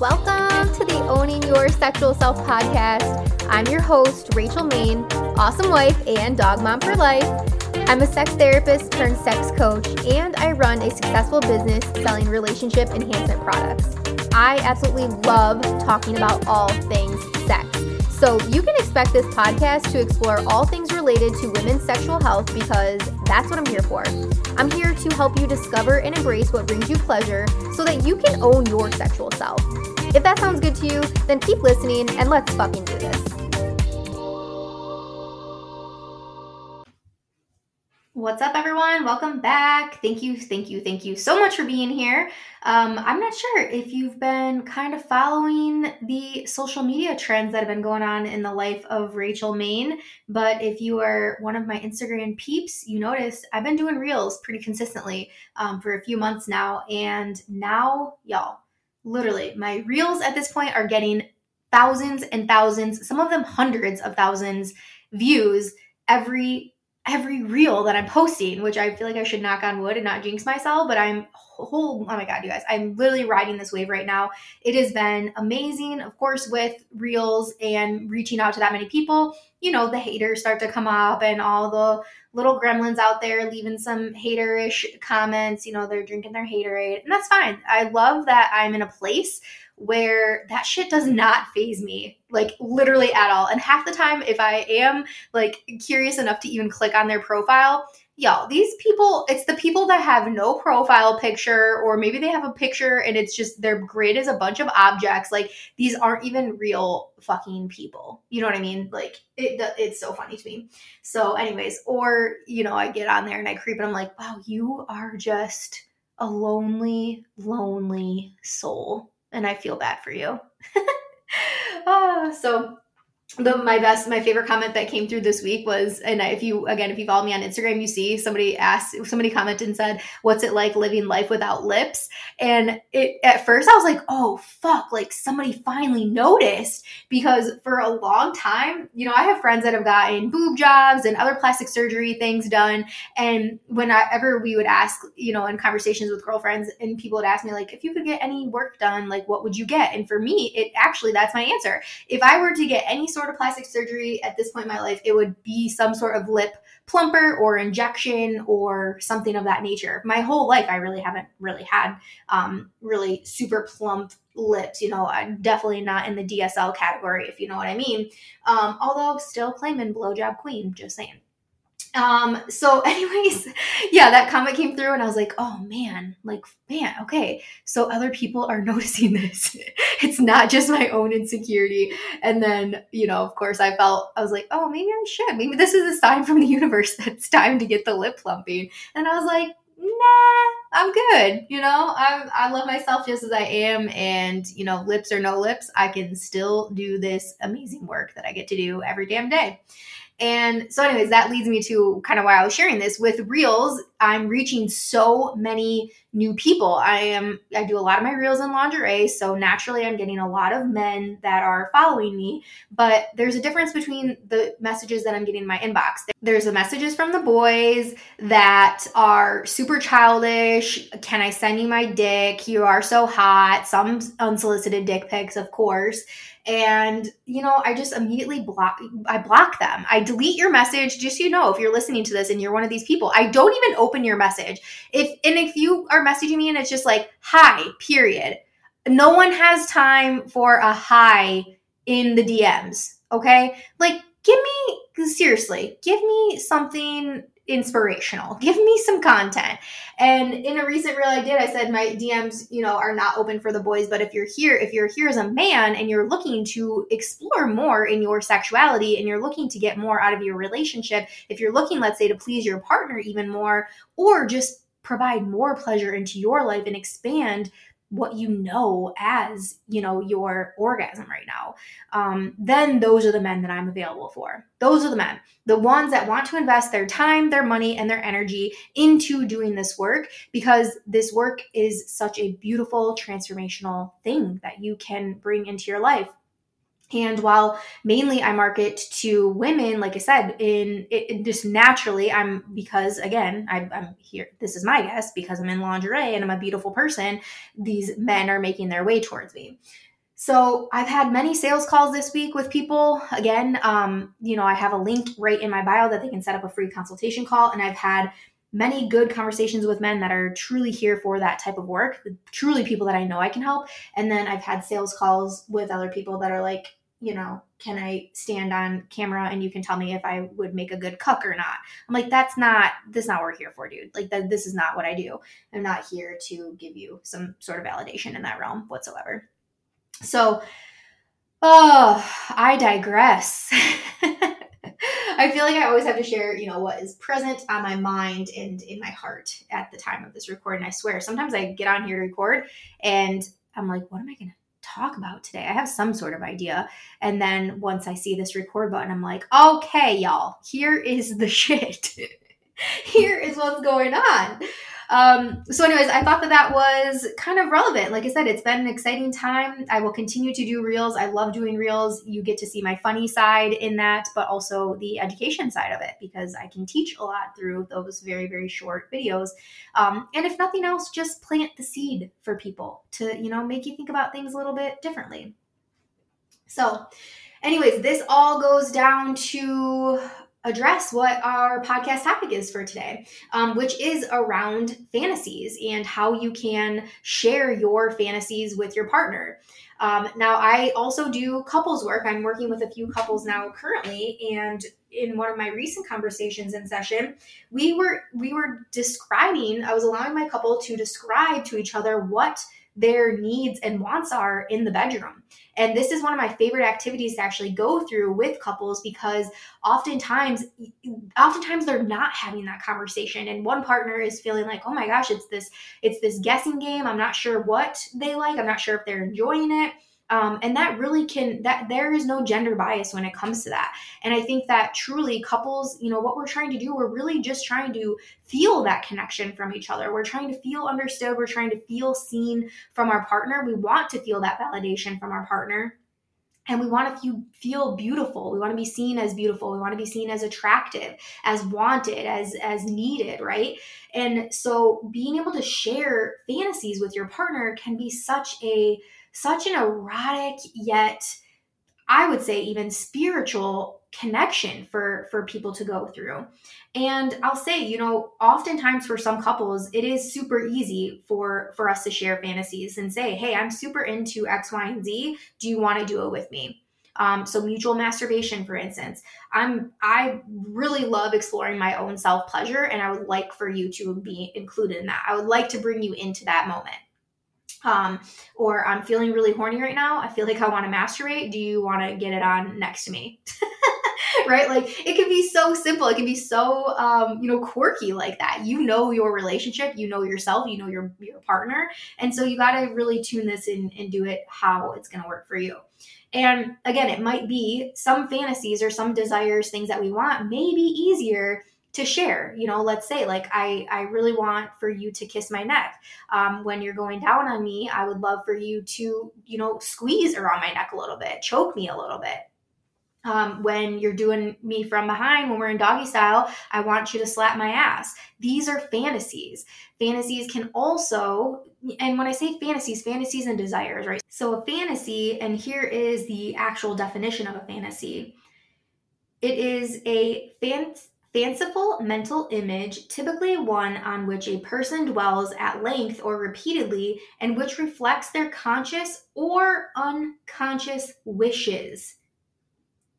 Welcome to the Owning Your Sexual Self podcast. I'm your host, Rachel Maine, awesome wife and dog mom for life. I'm a sex therapist turned sex coach, and I run a successful business selling relationship enhancement products. I absolutely love talking about all things sex. So you can expect this podcast to explore all things related to women's sexual health because that's what I'm here for. I'm here to help you discover and embrace what brings you pleasure so that you can own your sexual self. If that sounds good to you, then keep listening and let's fucking do this. What's up, everyone? Welcome back. Thank you, thank you, thank you so much for being here. Um, I'm not sure if you've been kind of following the social media trends that have been going on in the life of Rachel Maine, but if you are one of my Instagram peeps, you notice I've been doing reels pretty consistently um, for a few months now. And now, y'all, literally, my reels at this point are getting thousands and thousands, some of them hundreds of thousands views every every reel that I'm posting, which I feel like I should knock on wood and not jinx myself, but I'm whole oh my god, you guys, I'm literally riding this wave right now. It has been amazing, of course, with reels and reaching out to that many people. You know, the haters start to come up and all the little gremlins out there leaving some haterish comments. You know, they're drinking their haterade, and that's fine. I love that I'm in a place where that shit does not faze me, like literally at all. And half the time, if I am like curious enough to even click on their profile, y'all, these people, it's the people that have no profile picture, or maybe they have a picture and it's just their grid is a bunch of objects. Like these aren't even real fucking people. You know what I mean? Like it, it's so funny to me. So, anyways, or you know, I get on there and I creep and I'm like, wow, you are just a lonely, lonely soul and I feel bad for you. oh, so the my best my favorite comment that came through this week was and if you again if you follow me on instagram you see somebody asked somebody commented and said what's it like living life without lips? And it at first i was like oh fuck like somebody finally noticed because for a long time you know i have friends that have gotten boob jobs and other plastic surgery things done. And whenever we would ask you know in conversations with girlfriends and people would ask me like if you could get any work done like what would you get? And for me it actually that's my answer. If i were to get any sort of plastic surgery at this point in my life, it would be some sort of lip plumper or injection or something of that nature. My whole life, I really haven't really had um, really super plump lips. You know, I'm definitely not in the DSL category, if you know what I mean. Um, although still claiming blowjob queen, just saying. Um, so anyways, yeah, that comment came through and I was like, oh man, like, man, okay. So other people are noticing this. it's not just my own insecurity. And then, you know, of course I felt, I was like, oh, maybe I should. Maybe this is a sign from the universe that it's time to get the lip plumping. And I was like, nah, I'm good. You know, I I love myself just as I am, and you know, lips or no lips, I can still do this amazing work that I get to do every damn day. And so, anyways, that leads me to kind of why I was sharing this with Reels. I'm reaching so many new people. I am I do a lot of my reels in lingerie, so naturally I'm getting a lot of men that are following me, but there's a difference between the messages that I'm getting in my inbox. There's the messages from the boys that are super childish, can I send you my dick? You are so hot. Some unsolicited dick pics, of course and you know i just immediately block i block them. I delete your message. Just so you know if you're listening to this and you're one of these people i don't even open your message. If and if you are messaging me and it's just like hi period no one has time for a hi in the dms okay? Like give me seriously give me something inspirational. Give me some content. And in a recent reel I did, I said my DMs, you know, are not open for the boys, but if you're here, if you're here as a man and you're looking to explore more in your sexuality and you're looking to get more out of your relationship, if you're looking, let's say, to please your partner even more, or just provide more pleasure into your life and expand what you know as you know your orgasm right now. Um, then those are the men that i'm available for. Those are the men. The ones that want to invest their time their money and their energy into doing this work because this work is such a beautiful transformational thing that you can bring into your life and while mainly I market to women, like I said, in it, it just naturally, I'm because again, I, I'm here. This is my guess because I'm in lingerie and I'm a beautiful person. These men are making their way towards me. So I've had many sales calls this week with people. Again, um, you know, I have a link right in my bio that they can set up a free consultation call, and I've had many good conversations with men that are truly here for that type of work, truly people that I know I can help. And then I've had sales calls with other people that are like, you know, can I stand on camera and you can tell me if I would make a good cook or not? I'm like, that's not this is not what we're here for, dude. Like that this is not what I do. I'm not here to give you some sort of validation in that realm whatsoever. So oh I digress. I feel like I always have to share, you know, what is present on my mind and in my heart at the time of this recording. I swear, sometimes I get on here to record and I'm like, what am I to talk about today? I have some sort of idea. And then once I see this record button, I'm like, okay, y'all, here is the shit. here is what's going on. Um, so, anyways, I thought that that was kind of relevant. Like I said, it's been an exciting time. I will continue to do reels. I love doing reels. You get to see my funny side in that, but also the education side of it because I can teach a lot through those very, very short videos. Um, and if nothing else, just plant the seed for people to, you know, make you think about things a little bit differently. So, anyways, this all goes down to address what our podcast topic is for today, um, which is around fantasies and how you can share your fantasies with your partner. Um, now, I also do couples work. I'm working with a few couples now currently, and in one of my recent conversations in session, we were we were describing. I was allowing my couple to describe to each other what their needs and wants are in the bedroom. And this is one of my favorite activities to actually go through with couples because oftentimes oftentimes they're not having that conversation and one partner is feeling like, "Oh my gosh, it's this it's this guessing game. I'm not sure what they like. I'm not sure if they're enjoying it." Um, and that really can that there is no gender bias when it comes to that. And i think that truly couples you know what we're trying to do we're really just trying to feel that connection from each other. We're trying to feel understood. We're trying to feel seen from our partner. We want to feel that validation from our partner. And we want to feel beautiful. We want to be seen as beautiful. We want to be seen as attractive as wanted as as needed right? And so being able to share fantasies with your partner can be such a such an erotic yet I would say even spiritual connection for for people to go through. And I'll say, you know, oftentimes for some couples, it is super easy for for us to share fantasies and say, "Hey, I'm super into X, Y, and Z. Do you want to do it with me?" Um, so mutual masturbation, for instance, I'm I really love exploring my own self pleasure, and I would like for you to be included in that. I would like to bring you into that moment um, or I'm feeling really horny right now. I feel like I want to masturbate. Do you want to get it on next to me? right? Like it can be so simple. It can be so um, you know quirky like that. You know your relationship. You know yourself. You know your your partner, and so you got to really tune this in and do it how it's going to work for you. And again, it might be some fantasies or some desires, things that we want, may be easier to share you know let's say like i i really want for you to kiss my neck. Um, when you're going down on me i would love for you to you know squeeze around my neck a little bit choke me a little bit. Um, when you're doing me from behind when we're in doggy style i want you to slap my ass. These are fantasies. Fantasies can also and when i say fantasies fantasies and desires right? So a fantasy and here is the actual definition of a fantasy. It is a fan Fanciful mental image, typically one on which a person dwells at length or repeatedly, and which reflects their conscious or unconscious wishes.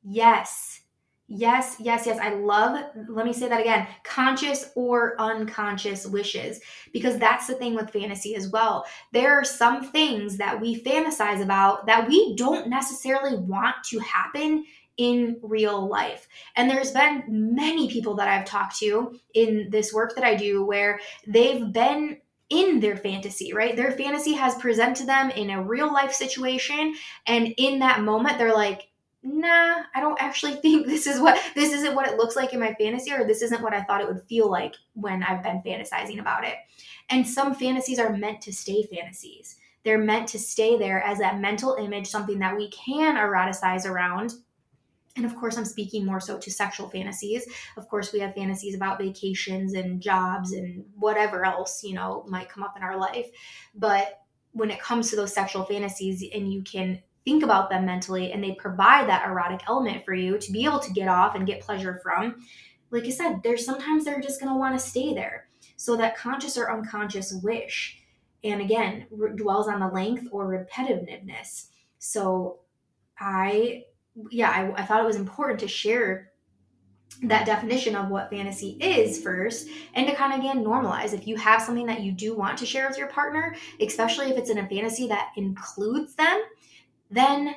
Yes, yes, yes, yes. I love, let me say that again conscious or unconscious wishes, because that's the thing with fantasy as well. There are some things that we fantasize about that we don't necessarily want to happen in real life. And there's been many people that I've talked to in this work that I do where they've been in their fantasy, right? Their fantasy has presented them in a real life situation. And in that moment, they're like, nah, I don't actually think this is what this isn't what it looks like in my fantasy, or this isn't what I thought it would feel like when I've been fantasizing about it. And some fantasies are meant to stay fantasies. They're meant to stay there as that mental image, something that we can eroticize around and of course, I'm speaking more so to sexual fantasies. Of course, we have fantasies about vacations and jobs and whatever else, you know, might come up in our life. But when it comes to those sexual fantasies and you can think about them mentally and they provide that erotic element for you to be able to get off and get pleasure from, like I said, there's sometimes they're just going to want to stay there. So that conscious or unconscious wish, and again, dwells on the length or repetitiveness. So I, yeah, I, I thought it was important to share that definition of what fantasy is first and to kind of again normalize. If you have something that you do want to share with your partner especially if it's in a fantasy that includes them then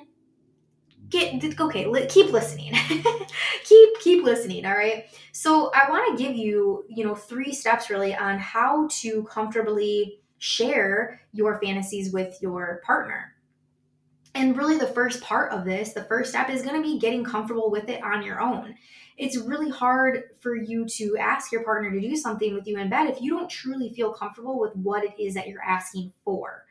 get okay keep listening. Keep keep listening all right? So i want to give you you know three steps really on how to comfortably share your fantasies with your partner and really the first part of this the first step is going to be getting comfortable with it on your own it's really hard for you to ask your partner to do something with you in bed if you don't truly feel comfortable with what it is that you're asking for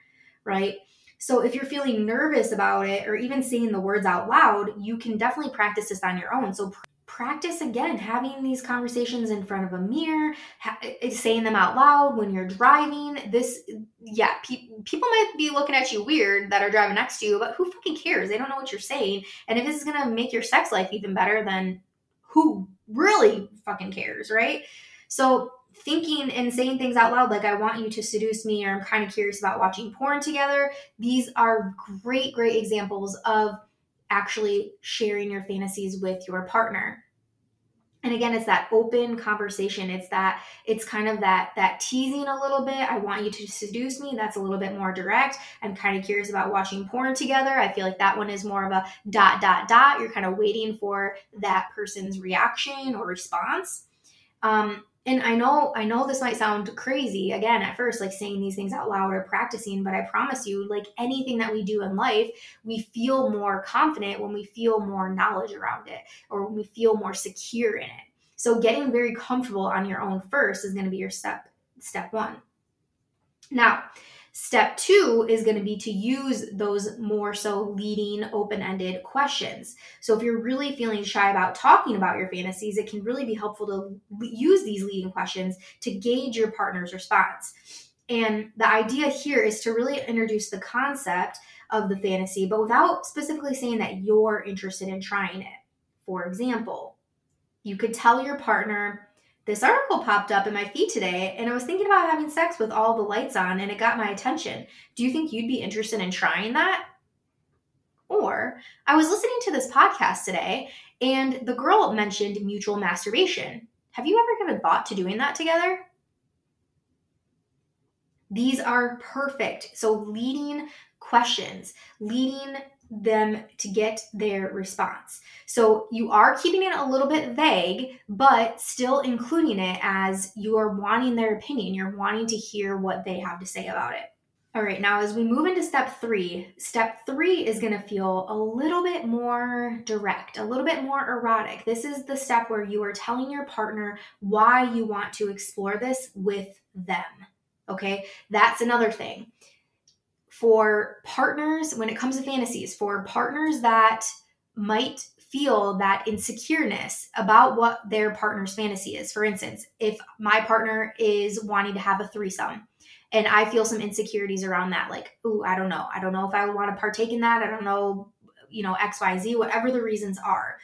right so if you're feeling nervous about it or even saying the words out loud, you can definitely practice this on your own. So practice again having these conversations in front of a mirror, ha- eh, saying them out loud when you're driving. This, yeah, pe- people might be looking at you weird that are driving next to you, but who fucking cares? They don't know what you're saying. And if this is gonna make your sex life even better, then who really fucking cares, right? So thinking and saying things out loud like I want you to seduce me or I'm kind of curious about watching porn together. These are great, great examples of actually sharing your fantasies with your partner. And again, it's that open conversation. It's that it's kind of that that teasing a little bit. I want you to seduce me. That's a little bit more direct. I'm kind of curious about watching porn together. I feel like that one is more of a dot dot dot. You're kind of waiting for that person's reaction or response. Um, and I know I know this might sound crazy again at first like saying these things out loud or practicing but I promise you like anything that we do in life we feel more confident when we feel more knowledge around it or when we feel more secure in it. So getting very comfortable on your own first is going to be your step step 1. Now, Step two is going to be to use those more so leading open ended questions. So, if you're really feeling shy about talking about your fantasies, it can really be helpful to use these leading questions to gauge your partner's response. And the idea here is to really introduce the concept of the fantasy, but without specifically saying that you're interested in trying it. For example, you could tell your partner, this article popped up in my feed today and I was thinking about having sex with all the lights on and it got my attention. Do you think you'd be interested in trying that? Or I was listening to this podcast today and the girl mentioned mutual masturbation. Have you ever given thought to doing that together? These are perfect. So, leading questions, leading them to get their response. So you are keeping it a little bit vague, but still including it as you are wanting their opinion. You're wanting to hear what they have to say about it. All right, now as we move into step three, step three is going to feel a little bit more direct, a little bit more erotic. This is the step where you are telling your partner why you want to explore this with them. Okay, that's another thing for partners, when it comes to fantasies, for partners that might feel that insecureness about what their partner's fantasy is. For instance, if my partner is wanting to have a threesome and I feel some insecurities around that, like, ooh, I don't know. I don't know if I want to partake in that. I don't know, you know, XYZ, whatever the reasons are.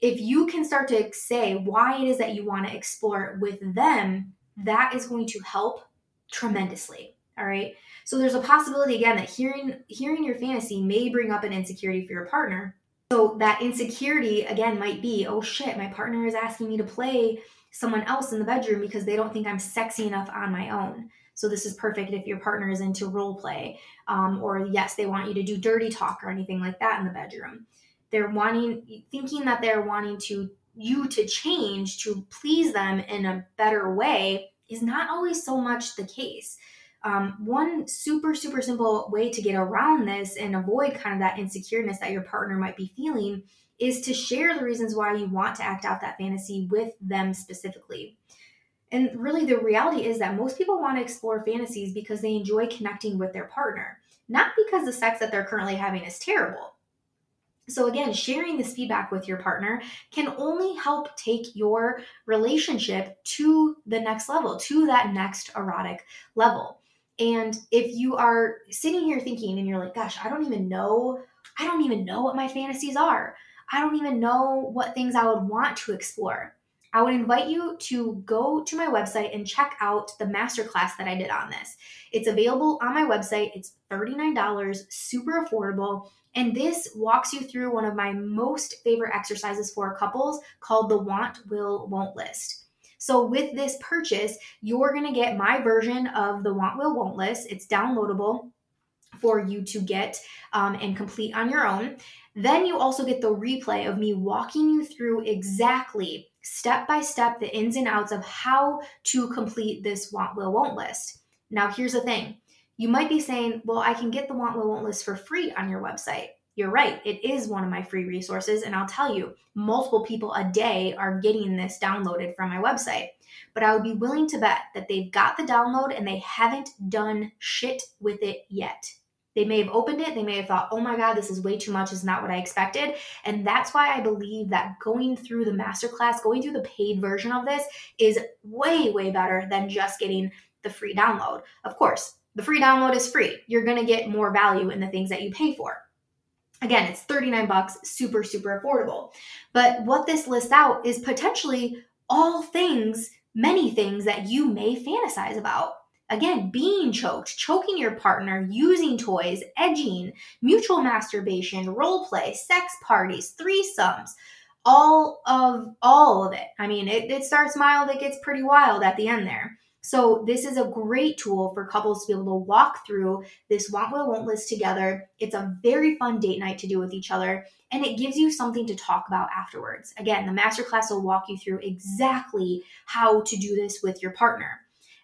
If you can start to say why it is that you want to explore it with them, that is going to help tremendously. All right. So there's a possibility again that hearing hearing your fantasy may bring up an insecurity for your partner. So that insecurity again might be, oh shit, my partner is asking me to play someone else in the bedroom because they don't think I'm sexy enough on my own. So this is perfect if your partner is into role play, um, or yes, they want you to do dirty talk or anything like that in the bedroom. They're wanting, thinking that they're wanting to you to change to please them in a better way is not always so much the case. Um, one super, super simple way to get around this and avoid kind of that insecureness that your partner might be feeling is to share the reasons why you want to act out that fantasy with them specifically. And really, the reality is that most people want to explore fantasies because they enjoy connecting with their partner, not because the sex that they're currently having is terrible. So, again, sharing this feedback with your partner can only help take your relationship to the next level, to that next erotic level. And if you are sitting here thinking and you're like, gosh, I don't even know I don't even know what my fantasies are. I don't even know what things I would want to explore. I would invite you to go to my website and check out the masterclass that I did on this. It's available on my website. It's $39, super affordable. And this walks you through one of my most favorite exercises for couples called the want, will, won't list. So, with this purchase, you're going to get my version of the want, will, won't list. It's downloadable for you to get um, and complete on your own. Then you also get the replay of me walking you through exactly step by step the ins and outs of how to complete this want, will, won't list. Now, here's the thing you might be saying, well, I can get the want, will, won't list for free on your website. You're right, it is one of my free resources. And I'll tell you, multiple people a day are getting this downloaded from my website. But I would be willing to bet that they've got the download and they haven't done shit with it yet. They may have opened it, they may have thought, oh my God, this is way too much, it's not what I expected. And that's why I believe that going through the masterclass, going through the paid version of this is way, way better than just getting the free download. Of course, the free download is free. You're gonna get more value in the things that you pay for. Again, it's 39 bucks, super, super affordable. But what this lists out is potentially all things, many things that you may fantasize about. Again, being choked, choking your partner, using toys, edging, mutual masturbation, role play, sex parties, threesomes, all of all of it. I mean, it, it starts mild, it gets pretty wild at the end there. So this is a great tool for couples to be able to walk through this want will won't list together. It's a very fun date night to do with each other and it gives you something to talk about afterwards. Again, the masterclass will walk you through exactly how to do this with your partner.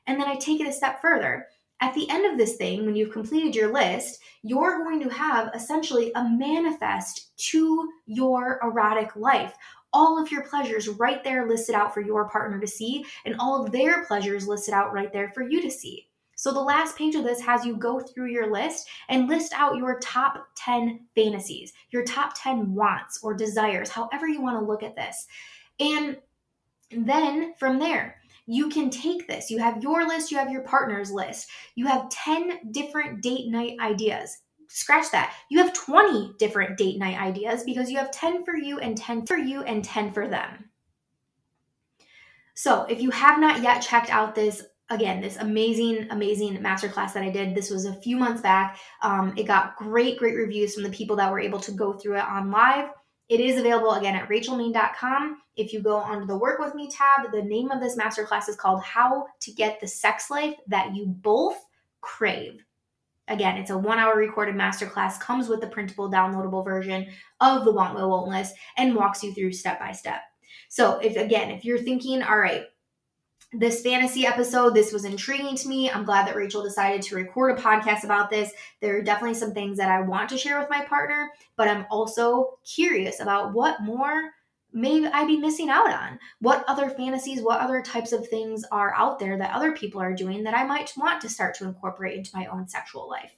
And then I take it a step further. At the end of this thing, when you've completed your list, you're going to have essentially a manifest to your erotic life all of your pleasures right there listed out for your partner to see, and all of their pleasures listed out right there for you to see. So the last page of this has you go through your list and list out your top 10 fantasies, your top 10 wants or desires, however you want to look at this. And then from there, you can take this. You have your list, you have your partner's list. You have 10 different date night ideas scratch that. You have 20 different date night ideas because you have 10 for you and 10 for you and 10 for them. So, if you have not yet checked out this, again, this amazing, amazing masterclass that I did, this was a few months back. Um, it got great, great reviews from the people that were able to go through it on live. It is available again at rachelmaine.com. If you go onto the Work With Me tab, the name of this masterclass is called How to Get the Sex Life That You Both Crave. Again, it's a one hour recorded masterclass, comes with the printable, downloadable version of the Want Will Won't list, and walks you through step by step. So, if again, if you're thinking, all right, this fantasy episode, this was intriguing to me. I'm glad that Rachel decided to record a podcast about this. There are definitely some things that I want to share with my partner, but I'm also curious about what more may I be missing out on? What other fantasies, what other types of things are out there that other people are doing that I might want to start to incorporate into my own sexual life?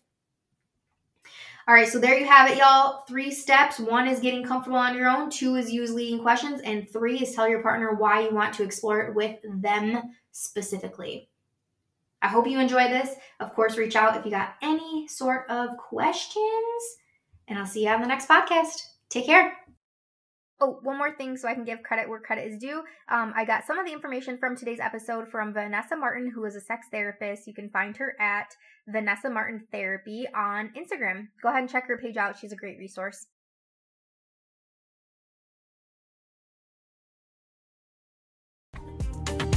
All right, so there you have it, y'all. Three steps. One is getting comfortable on your own, two is use leading questions, and three is tell your partner why you want to explore it with them specifically. I hope you enjoy this. Of course, reach out if you got any sort of questions, and I'll see you on the next podcast. Take care. Oh, one more thing so I can give credit where credit is due. Um, I got some of the information from today's episode from Vanessa Martin, who is a sex therapist. You can find her at Vanessa Martin Therapy on Instagram. Go ahead and check her page out. She's a great resource.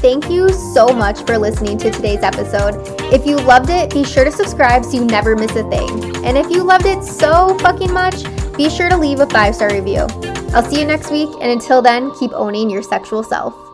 Thank you so much for listening to today's episode. If you loved it, be sure to subscribe so you never miss a thing. And if you loved it so fucking much, be sure to leave a five star review. I'll see you next week, and until then, keep owning your sexual self.